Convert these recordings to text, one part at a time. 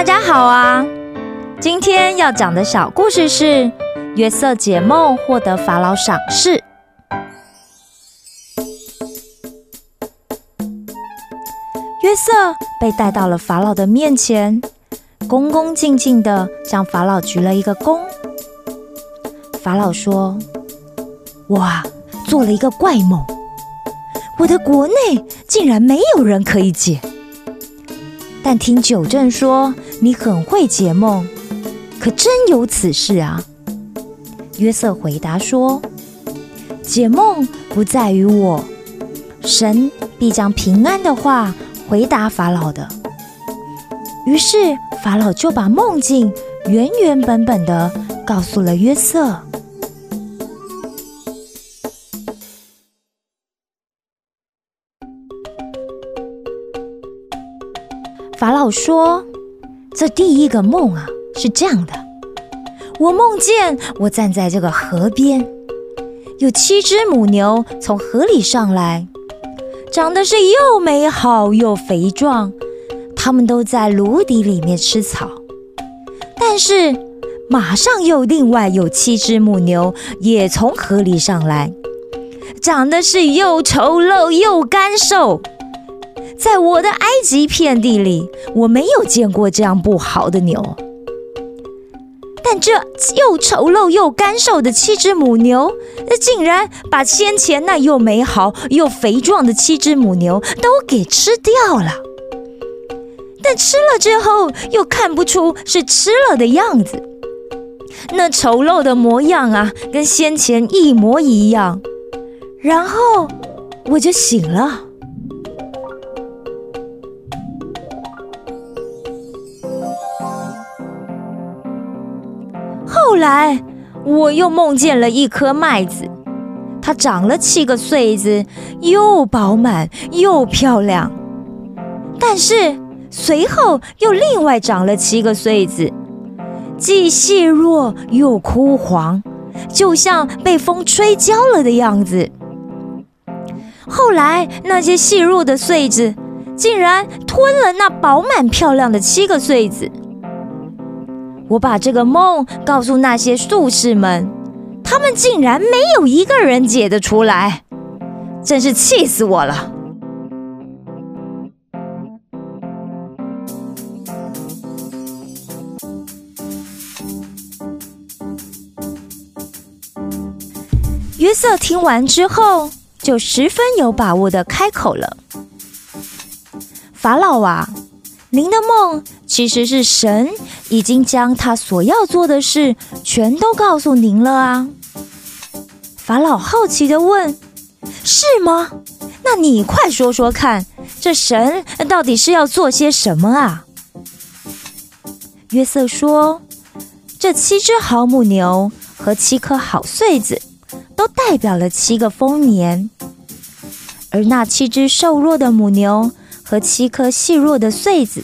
大家好啊！今天要讲的小故事是约瑟解梦获得法老赏识。约瑟被带到了法老的面前，恭恭敬敬的向法老鞠了一个躬。法老说：“哇，做了一个怪梦，我的国内竟然没有人可以解。但听九正说你很会解梦，可真有此事啊？”约瑟回答说：“解梦不在于我，神必将平安的话回答法老的。”于是法老就把梦境原原本本的告诉了约瑟。法老说：“这第一个梦啊，是这样的。我梦见我站在这个河边，有七只母牛从河里上来，长得是又美好又肥壮，它们都在芦底里面吃草。但是马上又另外有七只母牛也从河里上来，长得是又丑陋又干瘦。”在我的埃及遍地里，我没有见过这样不好的牛。但这又丑陋又干瘦的七只母牛，竟然把先前那又美好又肥壮的七只母牛都给吃掉了。但吃了之后，又看不出是吃了的样子。那丑陋的模样啊，跟先前一模一样。然后我就醒了。来，我又梦见了一颗麦子，它长了七个穗子，又饱满又漂亮。但是随后又另外长了七个穗子，既细弱又枯黄，就像被风吹焦了的样子。后来那些细弱的穗子，竟然吞了那饱满漂亮的七个穗子。我把这个梦告诉那些术士们，他们竟然没有一个人解得出来，真是气死我了。约瑟听完之后，就十分有把握的开口了：“法老啊，您的梦其实是神。”已经将他所要做的事全都告诉您了啊！法老好奇的问：“是吗？那你快说说看，这神到底是要做些什么啊？”约瑟说：“这七只好母牛和七颗好穗子，都代表了七个丰年；而那七只瘦弱的母牛和七颗细弱的穗子。”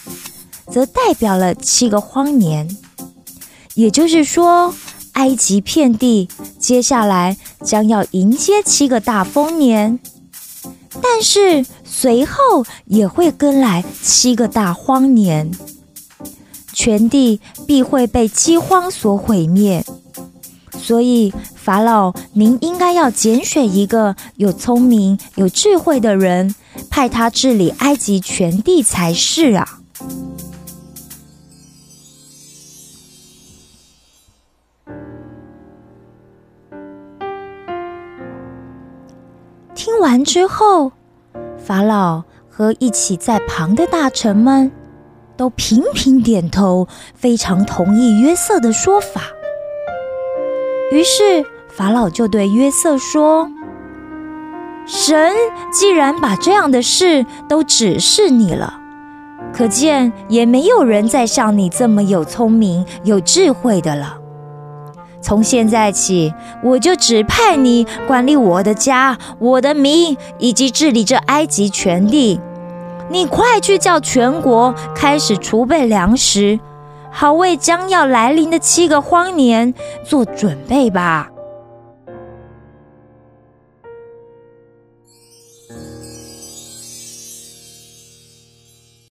则代表了七个荒年，也就是说，埃及遍地接下来将要迎接七个大丰年，但是随后也会跟来七个大荒年，全地必会被饥荒所毁灭。所以，法老，您应该要拣选一个有聪明、有智慧的人，派他治理埃及全地才是啊。听完之后，法老和一起在旁的大臣们都频频点头，非常同意约瑟的说法。于是法老就对约瑟说：“神既然把这样的事都指示你了，可见也没有人再像你这么有聪明、有智慧的了。从现在起，我就指派你管理我的家、我的民，以及治理这埃及全地。你快去叫全国开始储备粮食，好为将要来临的七个荒年做准备吧。”